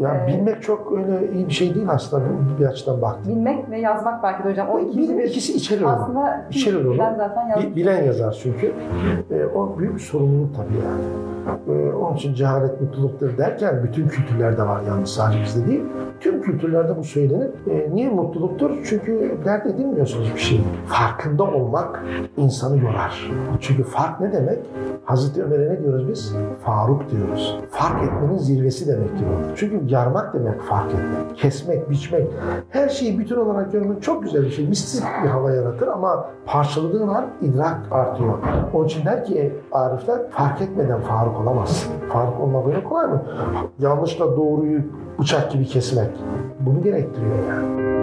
Ya Ee, bilmek çok öyle iyi bir şey değil aslında bir, açıdan baktım. Bilmek ve yazmak belki de hocam. O ikinci Bil- bir ikisi içerir onu. aslında İçerir onu. zaten yazmış. Bi- Bilen yazar çünkü. E, o büyük bir sorumluluk tabii yani. E, onun için cehalet mutluluktur derken bütün kültürlerde var yalnız sadece bizde değil. Tüm kültürlerde bu söylenir. E, niye mutluluktur? Çünkü dert edinmiyorsunuz bir şey. Farkında olmak insanı yorar. Çünkü fark ne demek? Hazreti Ömer'e ne diyoruz biz? Faruk diyoruz. Fark etmenin zirvesi demektir o. Çünkü yarmak demek fark etmek. Kesmek, biçmek. Her şeyi bütün olarak görmek çok güzel bir şey. Mistik bir hava yaratır ama parçaladığın an idrak artıyor. Onun için der ki Arifler fark etmeden Faruk olamazsın. Faruk olmak öyle kolay mı? Yanlışla doğruyu bıçak gibi kesmek. Bunu gerektiriyor yani.